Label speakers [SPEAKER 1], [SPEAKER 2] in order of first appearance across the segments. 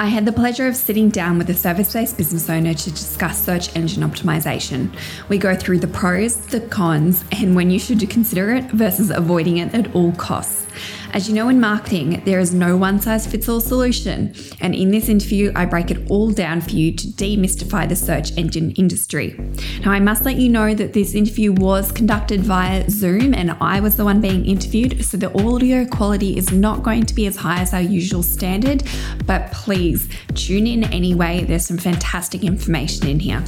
[SPEAKER 1] I had the pleasure of sitting down with a service based business owner to discuss search engine optimization. We go through the pros, the cons, and when you should consider it versus avoiding it at all costs. As you know, in marketing, there is no one size fits all solution. And in this interview, I break it all down for you to demystify the search engine industry. Now, I must let you know that this interview was conducted via Zoom and I was the one being interviewed, so the audio quality is not going to be as high as our usual standard, but please tune in anyway. There's some fantastic information in here.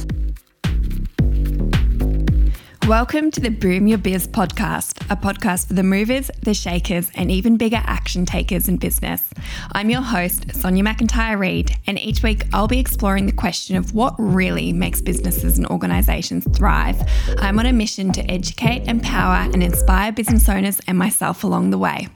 [SPEAKER 1] Welcome to the Boom Your Biz podcast, a podcast for the movers, the shakers, and even bigger action takers in business. I'm your host, Sonia McIntyre Reid, and each week I'll be exploring the question of what really makes businesses and organizations thrive. I'm on a mission to educate, empower, and inspire business owners and myself along the way.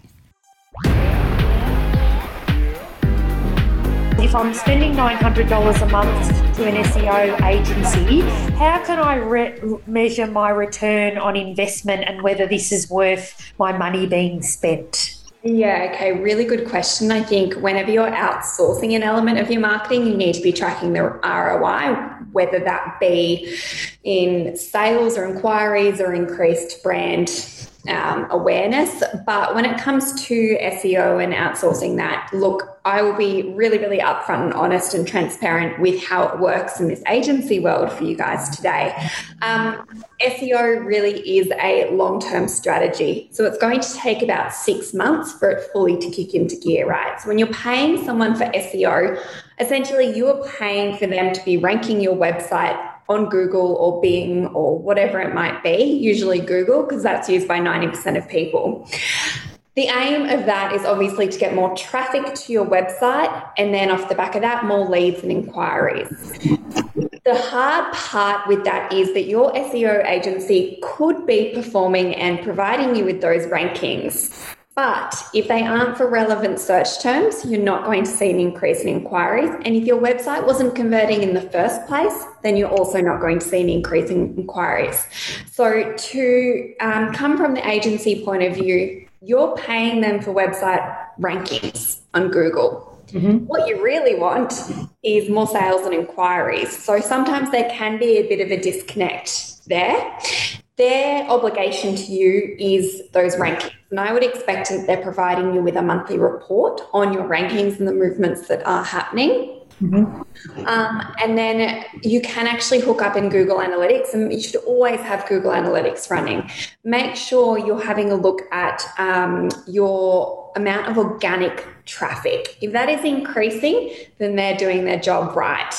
[SPEAKER 2] If I'm spending $900 a month to an SEO agency, how can I re- measure my return on investment and whether this is worth my money being spent?
[SPEAKER 1] Yeah, okay, really good question. I think whenever you're outsourcing an element of your marketing, you need to be tracking the ROI, whether that be in sales or inquiries or increased brand um, awareness. But when it comes to SEO and outsourcing that, look, I will be really, really upfront and honest and transparent with how it works in this agency world for you guys today. Um, SEO really is a long term strategy. So it's going to take about six months for it fully to kick into gear, right? So when you're paying someone for SEO, essentially you are paying for them to be ranking your website on Google or Bing or whatever it might be, usually Google, because that's used by 90% of people. The aim of that is obviously to get more traffic to your website and then off the back of that, more leads and inquiries. The hard part with that is that your SEO agency could be performing and providing you with those rankings but if they aren't for relevant search terms, you're not going to see an increase in inquiries. And if your website wasn't converting in the first place, then you're also not going to see an increase in inquiries. So, to um, come from the agency point of view, you're paying them for website rankings on Google. Mm-hmm. What you really want is more sales and inquiries. So sometimes there can be a bit of a disconnect there. Their obligation to you is those rankings. And I would expect that they're providing you with a monthly report on your rankings and the movements that are happening. Mm-hmm. Um, and then you can actually hook up in Google Analytics, and you should always have Google Analytics running. Make sure you're having a look at um, your amount of organic traffic. If that is increasing, then they're doing their job right.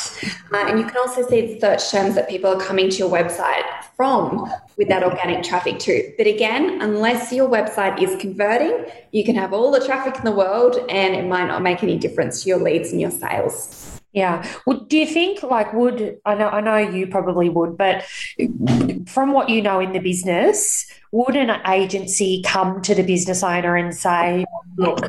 [SPEAKER 1] Uh, and you can also see the search terms that people are coming to your website from with that organic traffic too. But again, unless your website is converting, you can have all the traffic in the world and it might not make any difference to your leads and your sales.
[SPEAKER 2] Yeah. Well, do you think like would I know I know you probably would, but from what you know in the business, would an agency come to the business owner and say, look,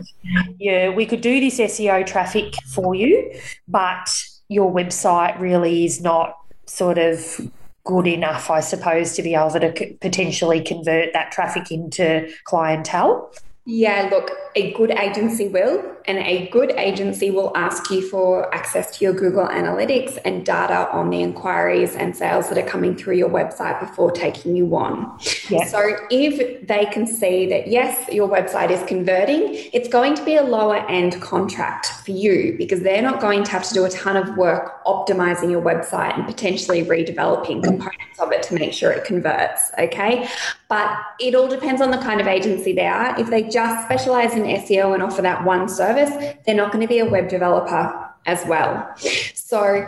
[SPEAKER 2] yeah, we could do this SEO traffic for you, but your website really is not sort of good enough, I suppose, to be able to potentially convert that traffic into clientele?
[SPEAKER 1] Yeah, look, a good agency will, and a good agency will ask you for access to your Google Analytics and data on the inquiries and sales that are coming through your website before taking you on. Yeah. So if they can see that, yes, your website is converting, it's going to be a lower end contract for you because they're not going to have to do a ton of work optimizing your website and potentially redeveloping components of it to make sure it converts. Okay. But it all depends on the kind of agency they are. If they just specialize in SEO and offer that one service, they're not going to be a web developer as well. So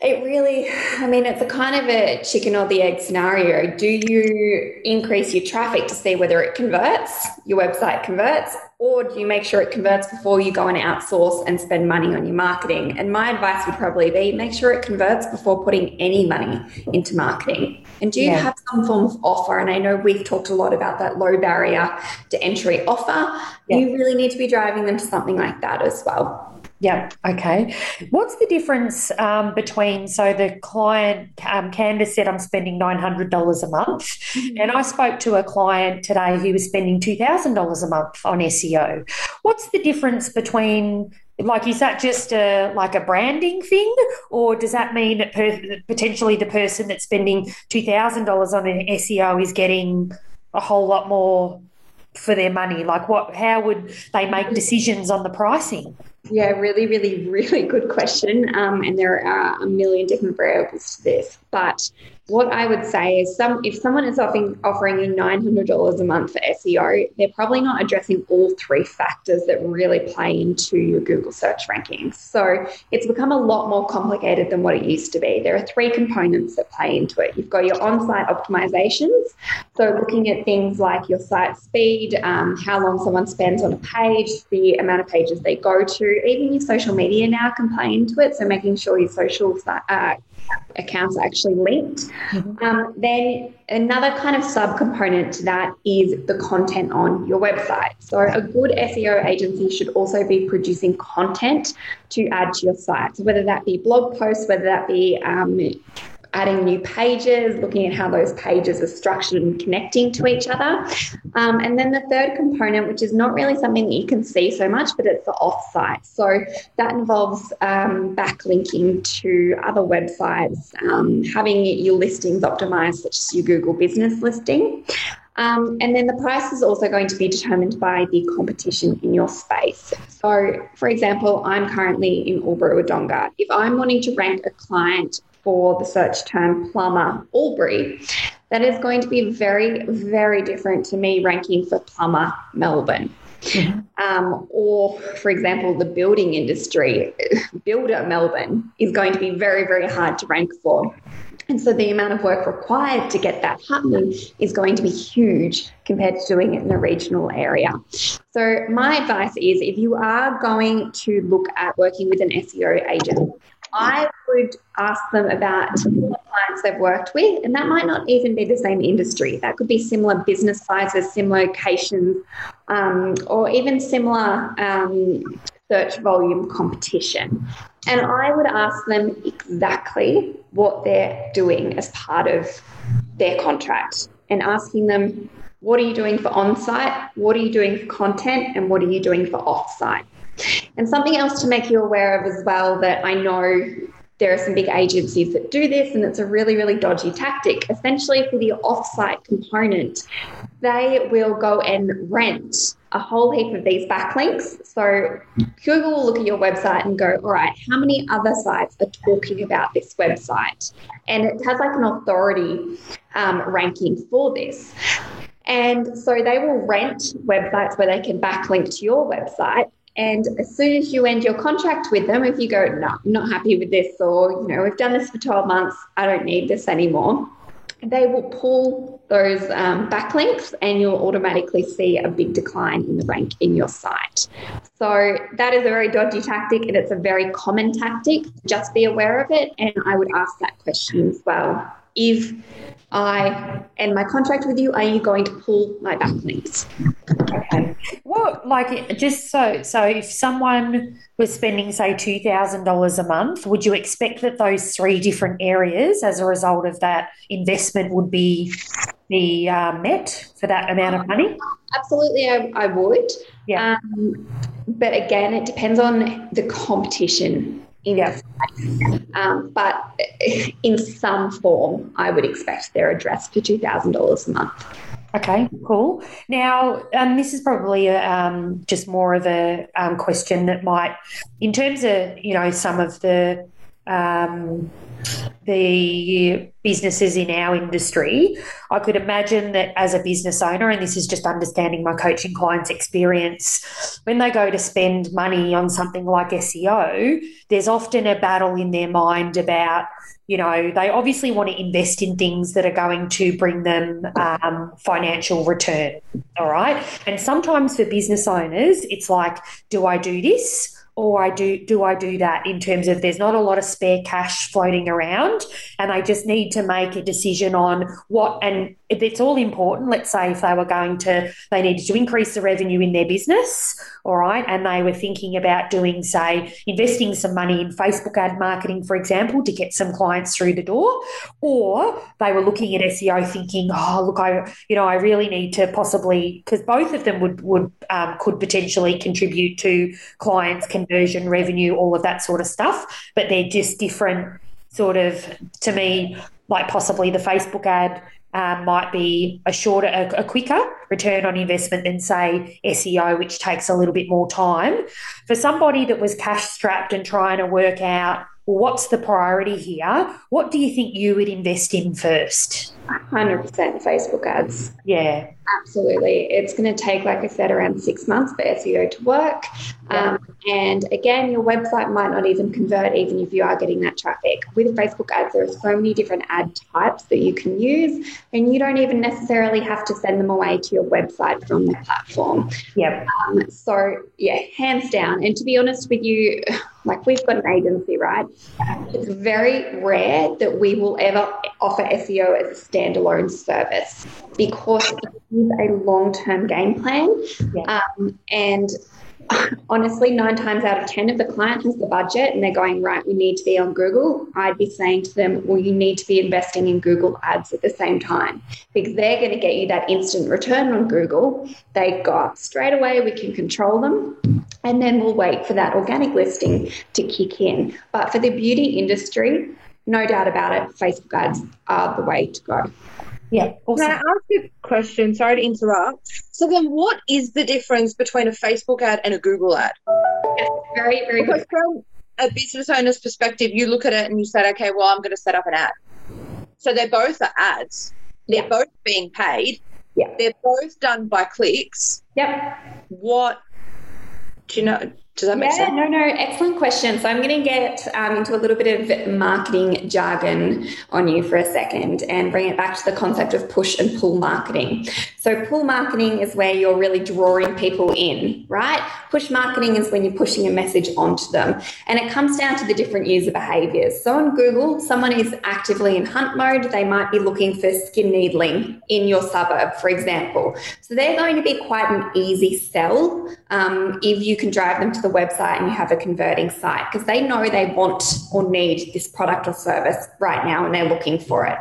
[SPEAKER 1] it really, I mean, it's a kind of a chicken or the egg scenario. Do you increase your traffic to see whether it converts, your website converts, or do you make sure it converts before you go and outsource and spend money on your marketing? And my advice would probably be make sure it converts before putting any money into marketing. And do you yeah. have some form of offer? And I know we've talked a lot about that low barrier to entry offer. Yeah. You really need to be driving them to something like that as well.
[SPEAKER 2] Yeah. Okay. What's the difference um, between so the client um, Candace said I'm spending nine hundred dollars a month, mm-hmm. and I spoke to a client today who was spending two thousand dollars a month on SEO. What's the difference between like is that just a like a branding thing or does that mean that per, potentially the person that's spending $2000 on an seo is getting a whole lot more for their money? Like what how would they make decisions on the pricing?
[SPEAKER 1] Yeah really really really good question. Um, and there are a million different variables to this but what I would say is some if someone is offering offering you $900 a month for SEO, they're probably not addressing all three factors that really play into your Google search rankings. So it's become a lot more complicated than what it used to be. There are three components that play into it. You've got your on-site optimizations, so looking at things like your site speed, um, how long someone spends on a page, the amount of pages they go to, even your social media now can play into it. So making sure your social uh, accounts are actually linked. Mm-hmm. Um, then another kind of subcomponent to that is the content on your website. So a good SEO agency should also be producing content to add to your site. So whether that be blog posts, whether that be um, adding new pages, looking at how those pages are structured and connecting to each other. Um, and then the third component, which is not really something that you can see so much, but it's the offsite. So that involves um, backlinking to other websites, um, having your listings optimized, such as your Google business listing. Um, and then the price is also going to be determined by the competition in your space. So, for example, I'm currently in Albury Wodonga. If I'm wanting to rank a client for the search term plumber Albury, that is going to be very, very different to me ranking for plumber Melbourne. Mm-hmm. Um, or, for example, the building industry, builder Melbourne is going to be very, very hard to rank for. And so the amount of work required to get that happening is going to be huge compared to doing it in a regional area. So, my advice is if you are going to look at working with an SEO agent, I would ask them about clients they've worked with, and that might not even be the same industry. That could be similar business sizes, similar locations, um, or even similar um, search volume competition. And I would ask them exactly what they're doing as part of their contract and asking them, what are you doing for on site? What are you doing for content? And what are you doing for off site? And something else to make you aware of as well that I know there are some big agencies that do this, and it's a really, really dodgy tactic. Essentially, for the offsite component, they will go and rent a whole heap of these backlinks. So Google will look at your website and go, all right, how many other sites are talking about this website? And it has like an authority um, ranking for this. And so they will rent websites where they can backlink to your website and as soon as you end your contract with them, if you go, no, I'm not happy with this, or, you know, we've done this for 12 months, I don't need this anymore, they will pull those um, backlinks and you'll automatically see a big decline in the rank in your site. So that is a very dodgy tactic and it's a very common tactic. Just be aware of it. And I would ask that question as well. If I end my contract with you, are you going to pull my back backlinks?
[SPEAKER 2] Okay. Well, like just so so if someone was spending say two thousand dollars a month, would you expect that those three different areas, as a result of that investment, would be be uh, met for that amount of money?
[SPEAKER 1] Absolutely, I, I would. Yeah. Um, but again, it depends on the competition in yes. Um, but in some form, I would expect they're addressed for $2,000 a month.
[SPEAKER 2] Okay, cool. Now, um, this is probably a, um, just more of a um, question that might, in terms of you know some of the um, the businesses in our industry, I could imagine that as a business owner, and this is just understanding my coaching clients' experience, when they go to spend money on something like SEO, there's often a battle in their mind about, you know, they obviously want to invest in things that are going to bring them um, financial return. All right. And sometimes for business owners, it's like, do I do this? Or I do do I do that in terms of there's not a lot of spare cash floating around and I just need to make a decision on what and it's all important let's say if they were going to they needed to increase the revenue in their business all right and they were thinking about doing say investing some money in Facebook ad marketing for example to get some clients through the door or they were looking at SEO thinking oh look I you know I really need to possibly because both of them would would um, could potentially contribute to clients conversion, revenue, all of that sort of stuff. But they're just different, sort of, to me, like possibly the Facebook ad um, might be a shorter, a, a, quicker return on investment than, say, SEO, which takes a little bit more time. For somebody that was cash strapped and trying to work out what's the priority here? What do you think you would invest in first?
[SPEAKER 1] 100% Facebook ads.
[SPEAKER 2] Yeah.
[SPEAKER 1] Absolutely. It's going to take, like I said, around six months for SEO to work. Yeah. Um, and again, your website might not even convert, even if you are getting that traffic. With Facebook ads, there are so many different ad types that you can use, and you don't even necessarily have to send them away to your website from the platform.
[SPEAKER 2] Yep.
[SPEAKER 1] Um, so, yeah, hands down. And to be honest with you, like we've got an agency, right? It's very rare that we will ever offer SEO as a standalone service because it is a long term game plan. Yeah. Um, and honestly, nine times out of 10, if the client has the budget and they're going, right, we need to be on Google, I'd be saying to them, well, you need to be investing in Google ads at the same time because they're going to get you that instant return on Google. They go up straight away, we can control them, and then we'll wait for that organic listing to kick in. But for the beauty industry, no doubt about it, Facebook ads are the way to go.
[SPEAKER 2] Yeah.
[SPEAKER 3] Awesome. Can I ask you a question? Sorry to interrupt. So then what is the difference between a Facebook ad and a Google ad?
[SPEAKER 1] very, very because good.
[SPEAKER 3] From a business owner's perspective, you look at it and you said, okay, well, I'm going to set up an ad. So they're both are ads. They're yeah. both being paid.
[SPEAKER 1] Yeah.
[SPEAKER 3] They're both done by clicks.
[SPEAKER 1] Yep.
[SPEAKER 3] What do you know? Does that make
[SPEAKER 1] yeah,
[SPEAKER 3] sense?
[SPEAKER 1] No, no, excellent question. So I'm going to get um, into a little bit of marketing jargon on you for a second and bring it back to the concept of push and pull marketing. So pull marketing is where you're really drawing people in, right? Push marketing is when you're pushing a message onto them. And it comes down to the different user behaviors. So on Google, someone is actively in hunt mode. They might be looking for skin needling in your suburb, for example. So they're going to be quite an easy sell um, if you can drive them to the website and you have a converting site because they know they want or need this product or service right now and they're looking for it.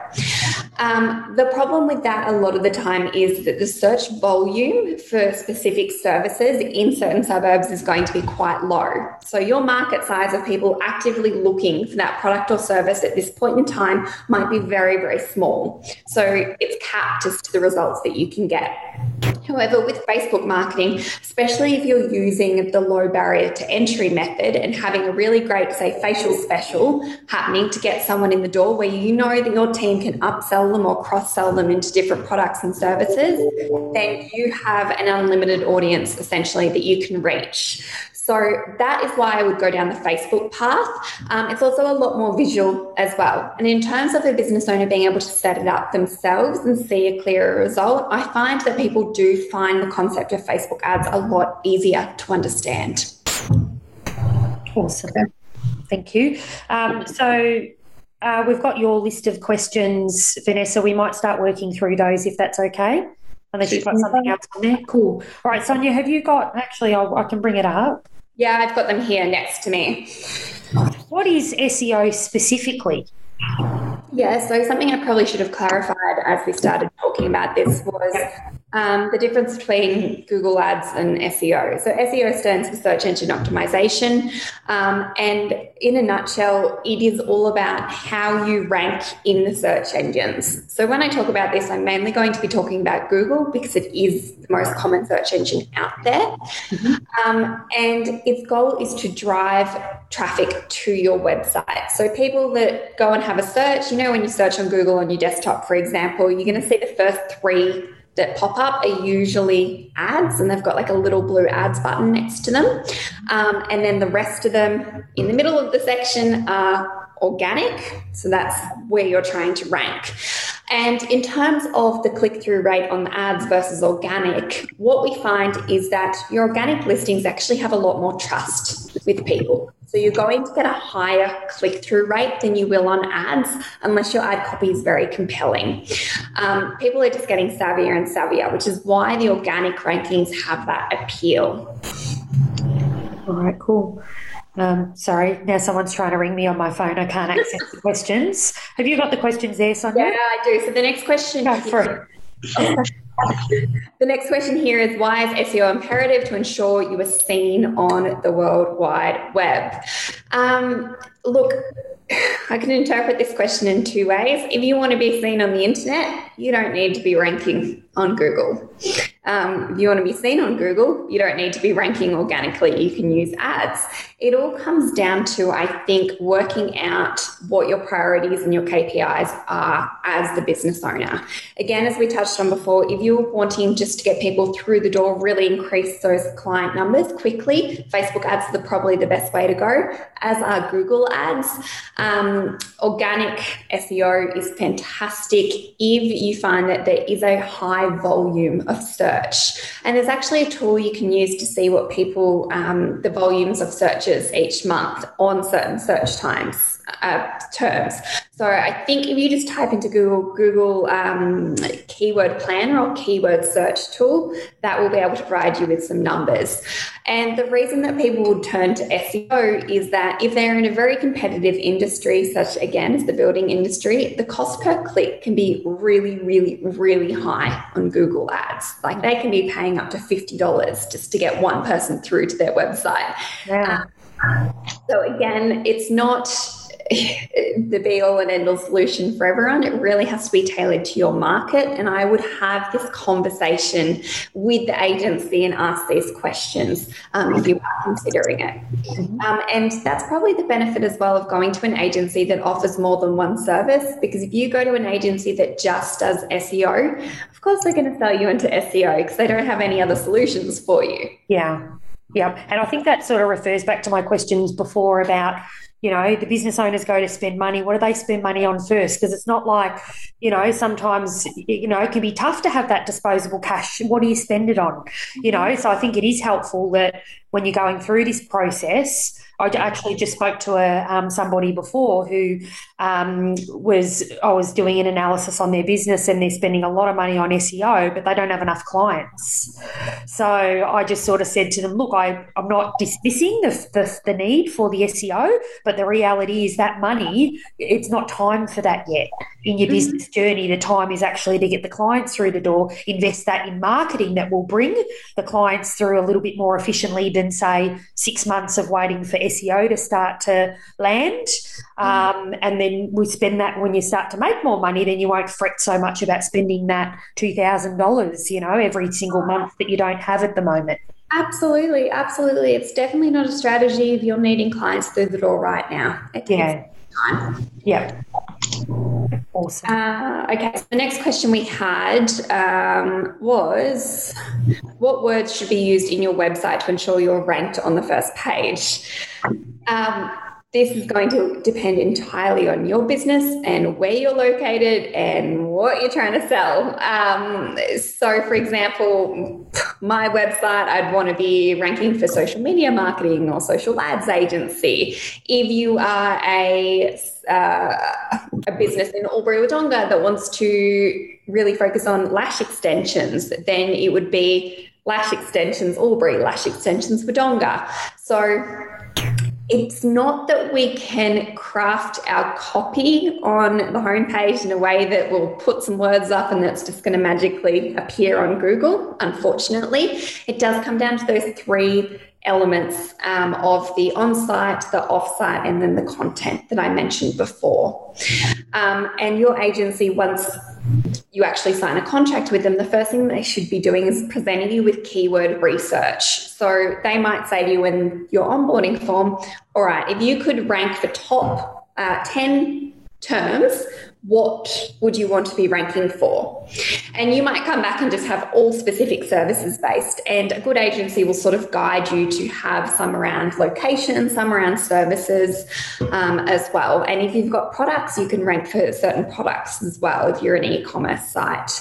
[SPEAKER 1] Um, the problem with that a lot of the time is that the search volume for specific services in certain suburbs is going to be quite low. So your market size of people actively looking for that product or service at this point in time might be very, very small. So it's capped as to the results that you can get. However, with Facebook marketing, especially if you're using the low barrier to entry method and having a really great, say, facial special happening to get someone in the door where you know that your team can upsell them or cross sell them into different products and services, then you have an unlimited audience essentially that you can reach. So that is why I would go down the Facebook path. Um, it's also a lot more visual as well. And in terms of a business owner being able to set it up themselves and see a clearer result, I find that people do find the concept of Facebook ads a lot easier to understand.
[SPEAKER 2] Awesome. Thank you. Um, so uh, we've got your list of questions, Vanessa. We might start working through those if that's okay. Unless you've got something else on there. Cool. All right, Sonia, have you got, actually, I'll, I can bring it up.
[SPEAKER 1] Yeah, I've got them here next to me.
[SPEAKER 2] What is SEO specifically?
[SPEAKER 1] Yeah, so something I probably should have clarified as we started talking about this was um, the difference between Google Ads and SEO. So SEO stands for search engine optimization, um, and in a nutshell, it is all about how you rank in the search engines. So when I talk about this, I'm mainly going to be talking about Google because it is the most common search engine out there, mm-hmm. um, and its goal is to drive traffic to your website. So people that go and have a search, you know, when you search on Google on your desktop, for example, you're going to see the first three that pop up are usually ads and they've got like a little blue ads button next to them. Um, and then the rest of them in the middle of the section are organic. So that's where you're trying to rank. And in terms of the click through rate on the ads versus organic, what we find is that your organic listings actually have a lot more trust with people. So you're going to get a higher click through rate than you will on ads unless your ad copy is very compelling. Um, people are just getting savvier and savvier, which is why the organic rankings have that appeal.
[SPEAKER 2] All right, cool. Um, sorry, now someone's trying to ring me on my phone. I can't access the questions. Have you got the questions there, Sonia?
[SPEAKER 1] Yeah, I do. So the next question
[SPEAKER 2] Go for it.
[SPEAKER 1] The next question here is why is SEO imperative to ensure you are seen on the World Wide Web? Um, look, I can interpret this question in two ways. If you want to be seen on the internet, you don't need to be ranking on Google. Um, if you want to be seen on Google, you don't need to be ranking organically. You can use ads. It all comes down to, I think, working out what your priorities and your KPIs are as the business owner. Again, as we touched on before, if you're wanting just to get people through the door, really increase those client numbers quickly, Facebook ads are probably the best way to go, as are Google ads. Um, organic SEO is fantastic if you find that there is a high volume of search. And there's actually a tool you can use to see what people, um, the volumes of searches each month on certain search times uh, terms. So I think if you just type into Google Google um, keyword planner or keyword search tool, that will be able to provide you with some numbers. And the reason that people would turn to SEO is that if they're in a very competitive industry, such again as the building industry, the cost per click can be really, really, really high on Google ads. Like they can be paying up to $50 just to get one person through to their website. Yeah. Um, so again, it's not the be all and end all solution for everyone. It really has to be tailored to your market. And I would have this conversation with the agency and ask these questions um, if you are considering it. Mm-hmm. Um, and that's probably the benefit as well of going to an agency that offers more than one service. Because if you go to an agency that just does SEO, of course they're going to sell you into SEO because they don't have any other solutions for you.
[SPEAKER 2] Yeah. Yeah. And I think that sort of refers back to my questions before about you know the business owners go to spend money. What do they spend money on first? Because it's not like you know sometimes you know it can be tough to have that disposable cash. What do you spend it on? You mm-hmm. know so i think it is helpful that when you're going through this process I actually just spoke to a um, somebody before who um, was I was doing an analysis on their business and they're spending a lot of money on SEO, but they don't have enough clients. So I just sort of said to them, look, I, I'm not dismissing the, the, the need for the SEO, but the reality is that money, it's not time for that yet in your mm-hmm. business journey. The time is actually to get the clients through the door, invest that in marketing that will bring the clients through a little bit more efficiently than, say, six months of waiting for SEO to start to land. Mm-hmm. Um, and then we spend that when you start to make more money, then you won't fret so much about spending that $2,000, you know, every single month that you don't have at the moment.
[SPEAKER 1] Absolutely, absolutely. It's definitely not a strategy if you're needing clients through the door right now.
[SPEAKER 2] It yeah. Time. Yeah. Awesome.
[SPEAKER 1] Uh, okay, so the next question we had um, was what words should be used in your website to ensure you're ranked on the first page? Um, this is going to depend entirely on your business and where you're located and what you're trying to sell. Um, so, for example, my website, I'd want to be ranking for social media marketing or social ads agency. If you are a uh, a business in Albury Wodonga that wants to really focus on lash extensions, then it would be lash extensions Albury, lash extensions Wodonga. So it's not that we can craft our copy on the homepage in a way that will put some words up and that's just going to magically appear on Google. Unfortunately, it does come down to those three elements um, of the on site, the off site, and then the content that I mentioned before. Um, and your agency, once you actually sign a contract with them, the first thing they should be doing is presenting you with keyword research. So they might say to you in your onboarding form, all right, if you could rank the top uh, 10 terms what would you want to be ranking for? And you might come back and just have all specific services based. And a good agency will sort of guide you to have some around location, some around services um, as well. And if you've got products, you can rank for certain products as well if you're an e commerce site.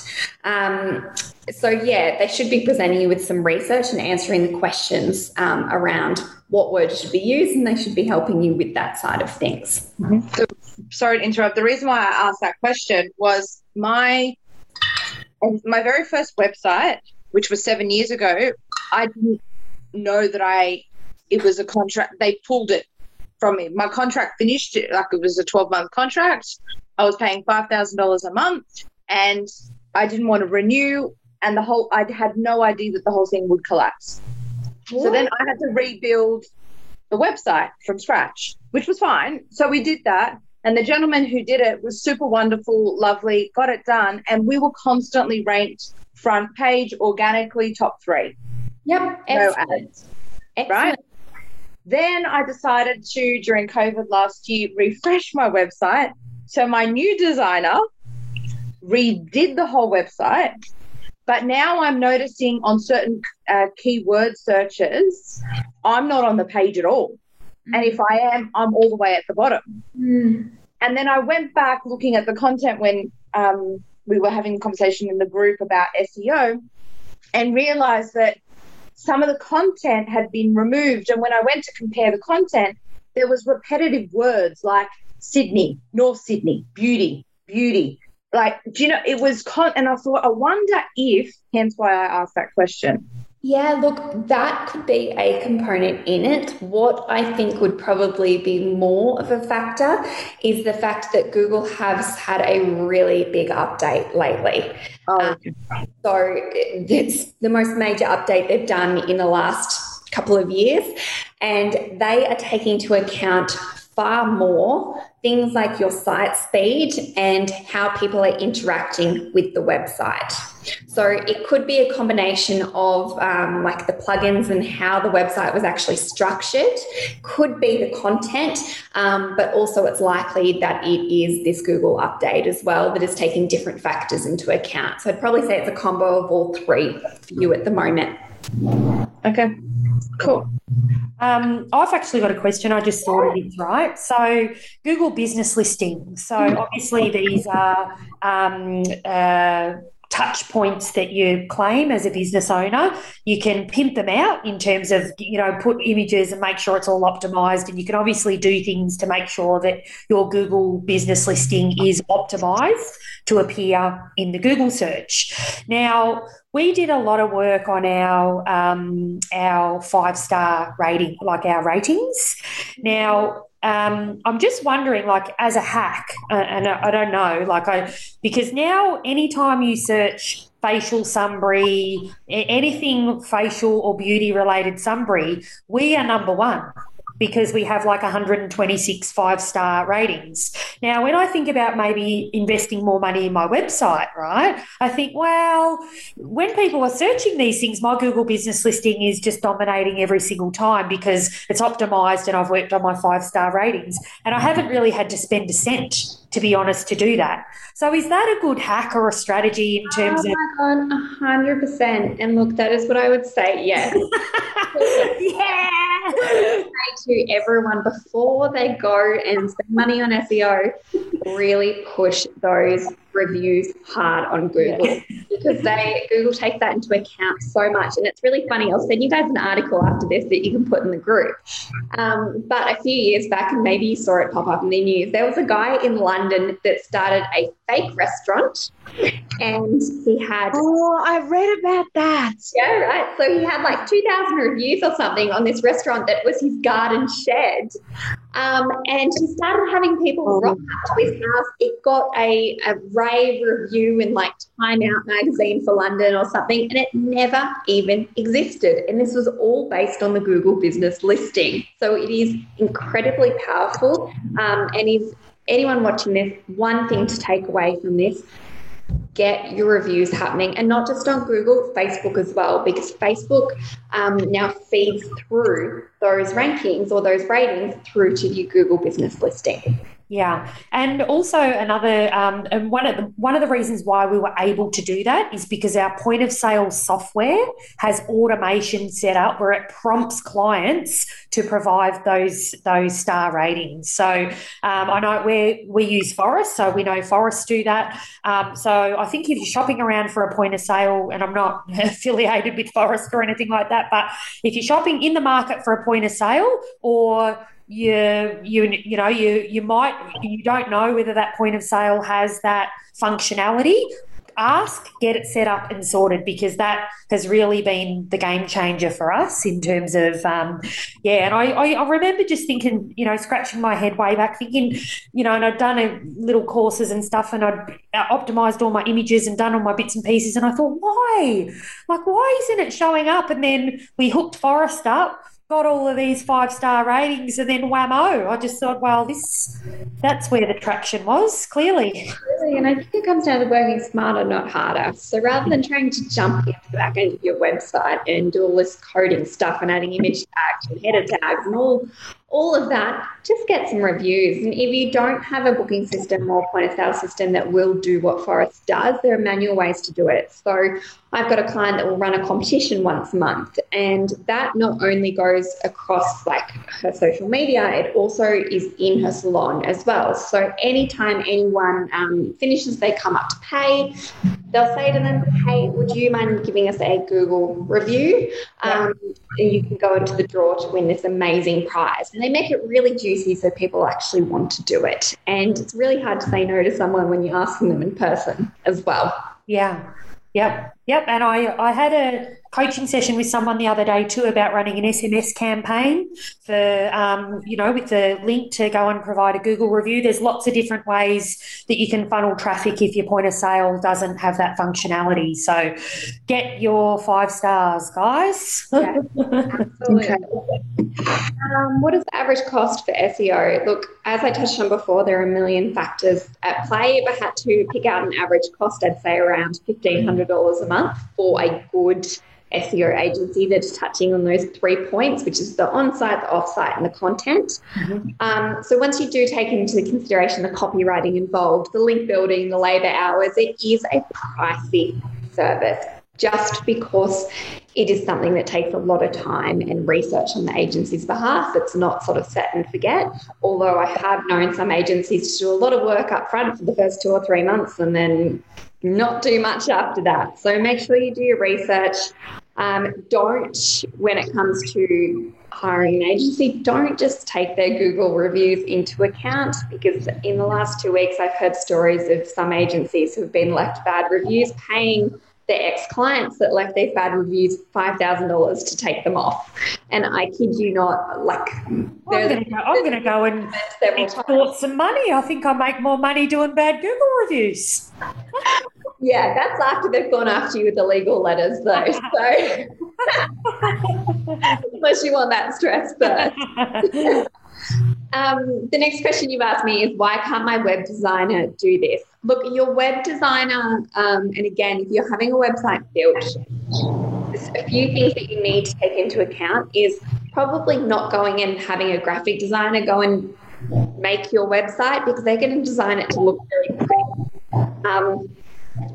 [SPEAKER 1] Um, so, yeah, they should be presenting you with some research and answering the questions um, around what words should be used, and they should be helping you with that side of things.
[SPEAKER 3] Mm-hmm. So, sorry to interrupt. The reason why I asked that question was my my very first website, which was seven years ago. I didn't know that I it was a contract. They pulled it from me. My contract finished. Like it was a twelve month contract. I was paying five thousand dollars a month, and I didn't want to renew and the whole I had no idea that the whole thing would collapse. So then I had to rebuild the website from scratch, which was fine. So we did that. And the gentleman who did it was super wonderful, lovely, got it done. And we were constantly ranked front page, organically top three.
[SPEAKER 1] Yep.
[SPEAKER 3] No ads.
[SPEAKER 1] Excellent.
[SPEAKER 3] Right? Then I decided to, during COVID last year, refresh my website. So my new designer redid the whole website. But now I'm noticing on certain uh, keyword searches, I'm not on the page at all. And if I am, I'm all the way at the bottom.
[SPEAKER 1] Mm.
[SPEAKER 3] And then I went back looking at the content when um, we were having a conversation in the group about SEO and realized that some of the content had been removed. And when I went to compare the content, there was repetitive words like Sydney, North Sydney, beauty, beauty. Like, do you know, it was con, and I thought, I wonder if, hence why I asked that question.
[SPEAKER 1] Yeah, look, that could be a component in it. What I think would probably be more of a factor is the fact that Google has had a really big update lately.
[SPEAKER 3] Oh, um,
[SPEAKER 1] So it's the most major update they've done in the last couple of years, and they are taking into account far more things like your site speed and how people are interacting with the website. So it could be a combination of um, like the plugins and how the website was actually structured, could be the content, um, but also it's likely that it is this Google update as well that is taking different factors into account. So I'd probably say it's a combo of all three for you at the moment.
[SPEAKER 3] Okay. Cool.
[SPEAKER 2] Um, I've actually got a question. I just thought of it, right? So, Google business listing. So, obviously, these are um, uh, touch points that you claim as a business owner. You can pimp them out in terms of, you know, put images and make sure it's all optimized. And you can obviously do things to make sure that your Google business listing is optimized to appear in the Google search. Now, we did a lot of work on our um, our five star rating, like our ratings. Now, um, I'm just wondering, like, as a hack, uh, and I, I don't know, like, I because now anytime you search facial sunbury, anything facial or beauty related sunbury, we are number one because we have like 126 five star ratings. Now, when I think about maybe investing more money in my website, right, I think, well, when people are searching these things, my Google business listing is just dominating every single time because it's optimized and I've worked on my five star ratings. And I haven't really had to spend a cent, to be honest, to do that. So, is that a good hack or a strategy in terms of?
[SPEAKER 1] oh my god, a hundred percent. And look, that is what I would say. Yes,
[SPEAKER 2] yeah.
[SPEAKER 1] say to everyone before they go and spend money on SEO, really push those reviews hard on Google because they Google takes that into account so much. And it's really funny. I'll send you guys an article after this that you can put in the group. Um, but a few years back, and maybe you saw it pop up in the news, there was a guy in London that started a fake restaurant, and he had
[SPEAKER 3] Oh, I read about that.
[SPEAKER 1] yeah, right. So he had like 2,000 reviews or something on this restaurant that was his garden shed. Um, and he started having people rock up to his house. It got a, a rave review in like Time Out magazine for London or something, and it never even existed. And this was all based on the Google business listing. So it is incredibly powerful. Um, and if anyone watching this, one thing to take away from this get your reviews happening and not just on Google, Facebook as well, because Facebook um, now feeds through those rankings or those ratings through to your Google business listing.
[SPEAKER 2] Yeah, and also another, um, and one of the one of the reasons why we were able to do that is because our point of sale software has automation set up where it prompts clients to provide those those star ratings. So um, I know we we use Phorest, so we know Phorest do that. Um, so I think if you're shopping around for a point of sale, and I'm not affiliated with Phorest or anything like that, but if you're shopping in the market for a point of sale or you you you know you you might you don't know whether that point of sale has that functionality ask, get it set up and sorted because that has really been the game changer for us in terms of, um, yeah. And I, I, I, remember just thinking, you know, scratching my head way back, thinking, you know, and I'd done a little courses and stuff and I'd optimized all my images and done all my bits and pieces. And I thought, why? Like, why isn't it showing up? And then we hooked Phorest up got all of these five star ratings and then whammo i just thought well this that's where the traction was clearly.
[SPEAKER 1] And i think it comes down to working smarter not harder. So rather than trying to jump into the back end of your website and do all this coding stuff and adding image tags and header tags and all all of that, just get some reviews. And if you don't have a booking system or point of sale system that will do what Phorest does, there are manual ways to do it. So I've got a client that will run a competition once a month, and that not only goes across like her social media, it also is in her salon as well. So anytime anyone um, finishes, they come up to pay, they'll say to them, "Hey, would you mind giving us a Google review?" Um, and you can go into the draw to win this amazing prize. And they make it really juicy so people actually want to do it. And it's really hard to say no to someone when you're asking them in person as well.
[SPEAKER 2] Yeah. Yep. Yep. And I, I had a coaching session with someone the other day too about running an SMS campaign for, um, you know, with the link to go and provide a Google review. There's lots of different ways that you can funnel traffic if your point of sale doesn't have that functionality. So get your five stars, guys.
[SPEAKER 1] Yeah, absolutely. okay. um, what is the average cost for SEO? Look, as I touched on before, there are a million factors at play. If I had to pick out an average cost, I'd say around $1,500 a month for a good SEO agency that's touching on those three points, which is the on-site, the off-site, and the content. Mm-hmm. Um, so once you do take into consideration the copywriting involved, the link building, the labour hours, it is a pricey service just because it is something that takes a lot of time and research on the agency's behalf. It's not sort of set and forget. Although I have known some agencies to do a lot of work up front for the first two or three months and then not do much after that. So make sure you do your research. Um, don't, when it comes to hiring an agency, don't just take their Google reviews into account because in the last two weeks, I've heard stories of some agencies who have been left bad reviews paying their ex clients that left these bad reviews $5,000 to take them off. And I kid you not, like,
[SPEAKER 2] I'm going to go and export some money. I think I make more money doing bad Google reviews.
[SPEAKER 1] yeah, that's after they've gone after you with the legal letters, though. So, unless you want that stress first. Um, the next question you've asked me is why can't my web designer do this? Look, your web designer, um, and again, if you're having a website built, a few things that you need to take into account is probably not going and having a graphic designer go and make your website because they're going to design it to look very pretty. Um,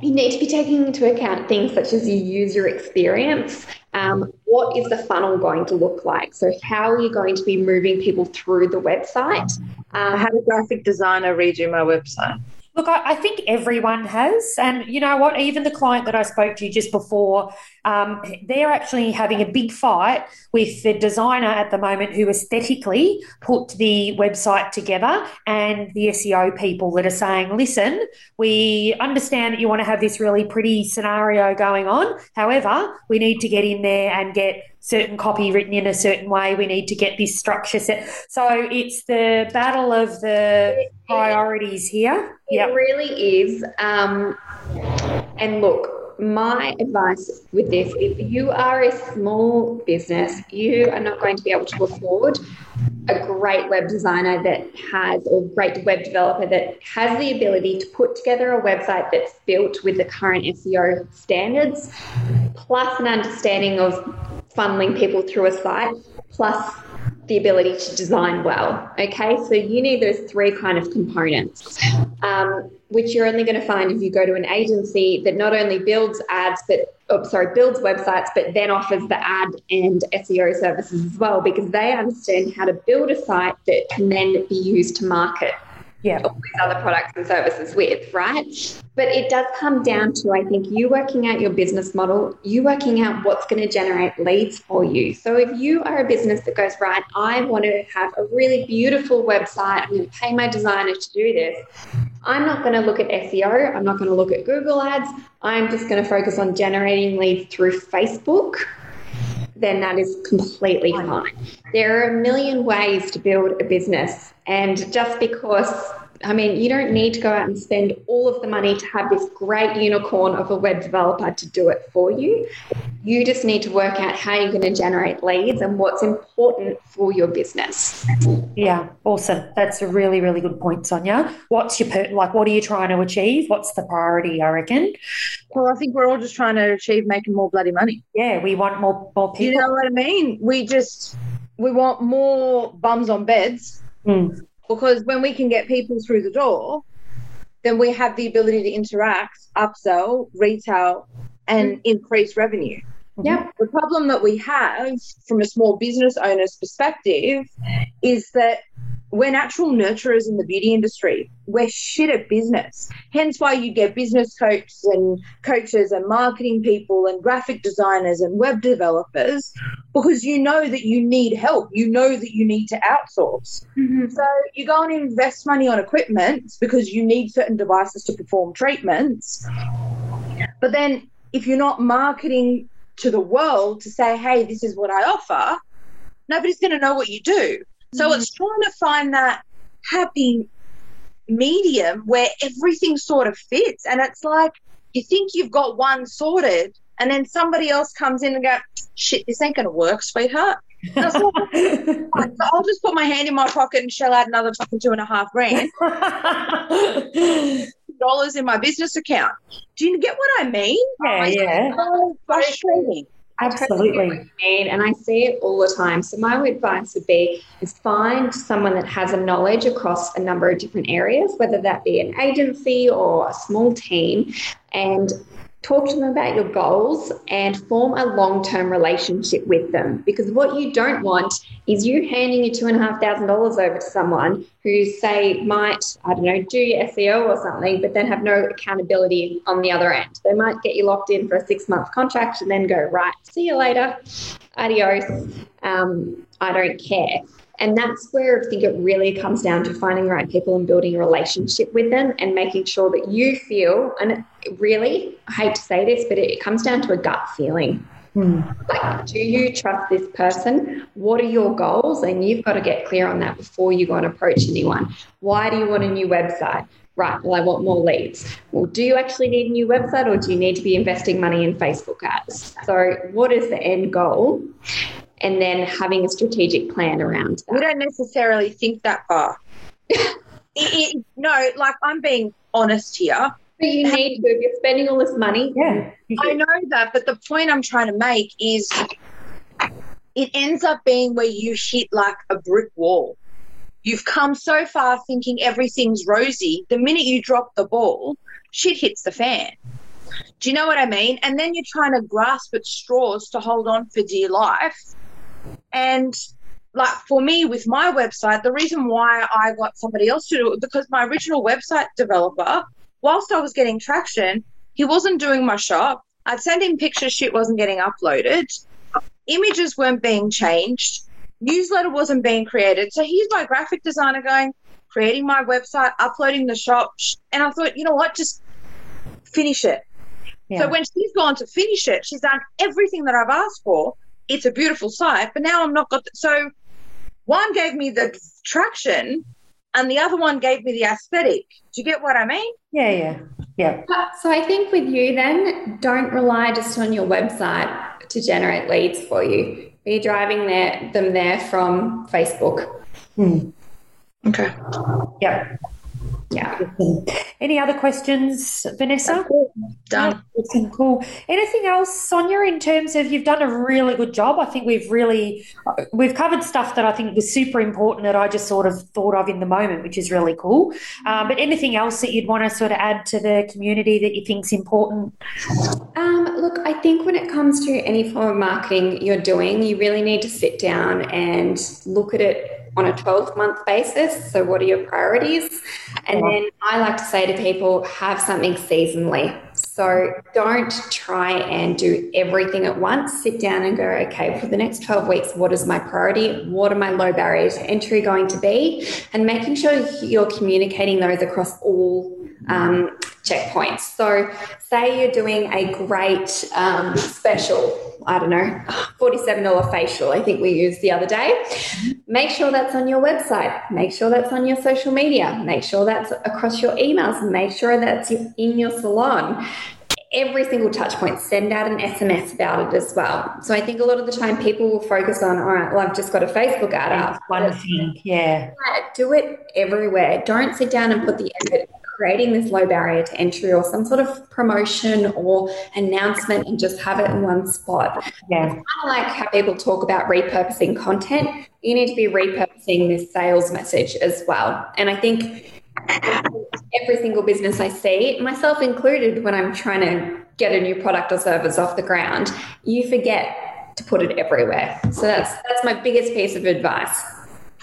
[SPEAKER 1] you need to be taking into account things such as your user experience. Um, what is the funnel going to look like? So, how are you going to be moving people through the website?
[SPEAKER 3] Um, how a graphic designer redo my website?
[SPEAKER 2] Look, I, I, think everyone has. And you know what? Even the client that I spoke to just before, um, they're actually having a big fight with the designer at the moment who aesthetically put the website together and the SEO people that are saying, listen, we understand that you want to have this really pretty scenario going on. However, we need to get in there and get certain copy written in a certain way. We need to get this structure set. So it's the battle of the priorities here.
[SPEAKER 1] It yep. really is. Um, and look, my advice with this if you are a small business, you are not going to be able to afford a great web designer that has, or great web developer that has the ability to put together a website that's built with the current SEO standards, plus an understanding of funneling people through a site plus the ability to design well. Okay, so you need those three kind of components, um, which you're only going to find if you go to an agency that not only builds ads, but oh, sorry, builds websites, but then offers the ad and SEO services as well, because they understand how to build a site that can then be used to market
[SPEAKER 2] Yeah.
[SPEAKER 1] all these other products and services with, right? But it does come down to, I think, you working out your business model, you working out what's going to generate leads for you. So if you are a business that goes, right, I want to have a really beautiful website, I'm going to pay my designer to do this. I'm not going to look at SEO. I'm not going to look at Google ads. I'm just going to focus on generating leads through Facebook then that is completely fine. There are a million ways to build a business. And just because, I mean, you don't need to go out and spend all of the money to have this great unicorn of a web developer to do it for you. You just need to work out how you're going to generate leads and what's important for your business.
[SPEAKER 2] Yeah, awesome. That's a really, really good point, Sonia. What's your per- like? What are you trying to achieve? What's the priority? I reckon.
[SPEAKER 3] Well, I think we're all just trying to achieve making more bloody money.
[SPEAKER 2] Yeah, we want more more people.
[SPEAKER 3] You know what I mean? We just we want more bums on beds
[SPEAKER 2] Mm.
[SPEAKER 3] Because when we can get people through the door, then we have the ability to interact, upsell, retail, and mm-hmm. increase revenue.
[SPEAKER 1] Mm-hmm.
[SPEAKER 3] Yeah, The problem that we have from a small business owner's perspective is that we're natural nurturers in the beauty industry. We're shit at business. Hence why you get business coaches and coaches and marketing people and graphic designers and web developers because you know that you need help. You know that you need to outsource. Mm-hmm. So you go and invest money on equipment because you need certain devices to perform treatments. But then if you're not marketing to the world to say, hey, this is what I offer, nobody's going to know what you do. So mm-hmm. it's trying to find that happy medium where everything sort of fits. And it's like you think you've got one sorted, and then somebody else comes in and go, shit, this ain't going to work, sweetheart. Like, I'll just put my hand in my pocket and shell out another fucking two and a half grand dollars in my business account. Do you get what I mean?
[SPEAKER 2] yeah, oh yeah,
[SPEAKER 3] So frustrating.
[SPEAKER 2] Absolutely.
[SPEAKER 1] and I see it all the time. So my advice would be is find someone that has a knowledge across a number of different areas, whether that be an agency or a small team, and talk to them about your goals and form a long-term relationship with them. Because what you don't want is you handing your two and a half thousand dollars over to someone who say might, I don't know, do your SEO or something, but then have no accountability on the other end. They might get you locked in for a six-month contract and then go, right, see you later, adios, um, I don't care. And that's where I think it really comes down to finding the right people and building a relationship with them and making sure that you feel, and really, I hate to say this, but it comes down to a gut feeling.
[SPEAKER 2] Hmm.
[SPEAKER 1] Like, do you trust this person? What are your goals? And you've got to get clear on that before you go and approach anyone. Why do you want a new website? Right, well, I want more leads. Well, do you actually need a new website or do you need to be investing money in Facebook ads? So, what is the end goal? And then having a strategic plan around that.
[SPEAKER 3] We don't necessarily think that far. it, it, no, like I'm being honest here.
[SPEAKER 1] But you need to, if you're spending all this money,
[SPEAKER 2] Yeah.
[SPEAKER 3] I know that, but the point I'm trying to make is it ends up being where you hit like a brick wall. You've come so far thinking everything's rosy. The minute you drop the ball, shit hits the fan. Do you know what I mean? And then you're trying to grasp at straws to hold on for dear life. And like for me with my website, the reason why I got somebody else to do it because my original website developer, whilst I was getting traction, he wasn't doing my shop. I'd send him pictures, shit wasn't getting uploaded. Images weren't being changed. Newsletter wasn't being created. So here's my graphic designer going, creating my website, uploading the shop. And I thought, you know what, just finish it.
[SPEAKER 2] Yeah.
[SPEAKER 3] So when she's gone to finish it, she's done everything that I've asked for. It's a beautiful site, but now I'm not got. so one gave me the traction, and the other one gave me the aesthetic. Do you get what I mean?
[SPEAKER 2] yeah, yeah, yeah.
[SPEAKER 1] So I think with you then, don't rely just on your website to generate leads for you. Be driving there, them there from Facebook.
[SPEAKER 2] Hmm.
[SPEAKER 3] Okay.
[SPEAKER 2] Yeah.
[SPEAKER 1] Yeah.
[SPEAKER 2] Any other questions, Vanessa?
[SPEAKER 3] Done.
[SPEAKER 2] Awesome, cool. Anything else, Sonia? In terms of you've done a really good job. I think we've really we've covered stuff that I think was super important that I just sort of thought of in the moment, which is really cool. Um, but anything else that you'd want to sort of add to the community that you think's important?
[SPEAKER 1] Um, look, I think when it comes to any form of marketing you're doing, you really need to sit down and look at it on a 12 month basis. So, what are your priorities? And then I like to say to people, have something seasonally. So, don't try and do everything at once. Sit down and go, okay, for the next 12 weeks, what is my priority? What are my low barriers to entry going to be? And making sure you're communicating those across all um, checkpoints. So, say you're doing a great um, special, I don't know, $47 facial, I think we used the other day. Make sure that's on your website. Make sure that's on your social media. Make sure that's across your emails. Make sure that's in your salon every single touch point, send out an SMS about it as well. So I think a lot of the time people will focus on, all right, well, I've just got a Facebook ad up.
[SPEAKER 2] One thing, yeah.
[SPEAKER 1] Do it everywhere. Don't sit down and put the effort creating this low barrier to entry or some sort of promotion or announcement and just have it in one spot.
[SPEAKER 2] Yeah.
[SPEAKER 1] Kind of like how people talk about repurposing content. You need to be repurposing this sales message as well. And I think every single business I see, myself included, when I'm trying to get a new product or service off the ground, you forget to put it everywhere. So that's that's my biggest piece of advice.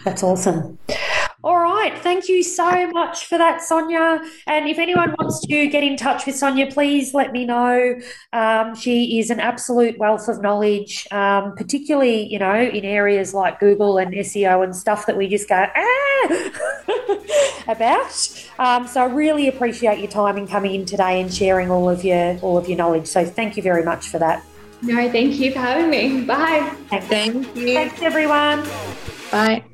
[SPEAKER 2] That's awesome. All right. Thank you so much for that, Sonia. And if anyone wants to get in touch with Sonia, please let me know. Um, she is an absolute wealth of knowledge, um, particularly, you know, in areas like Google and SEO and stuff that we just go, ah, about. Um, so I really appreciate your time in coming in today and sharing all of your all of your knowledge. So thank you very much for that.
[SPEAKER 1] No, thank you for having me. Bye.
[SPEAKER 3] Thank you.
[SPEAKER 2] Thanks, everyone.
[SPEAKER 3] Bye.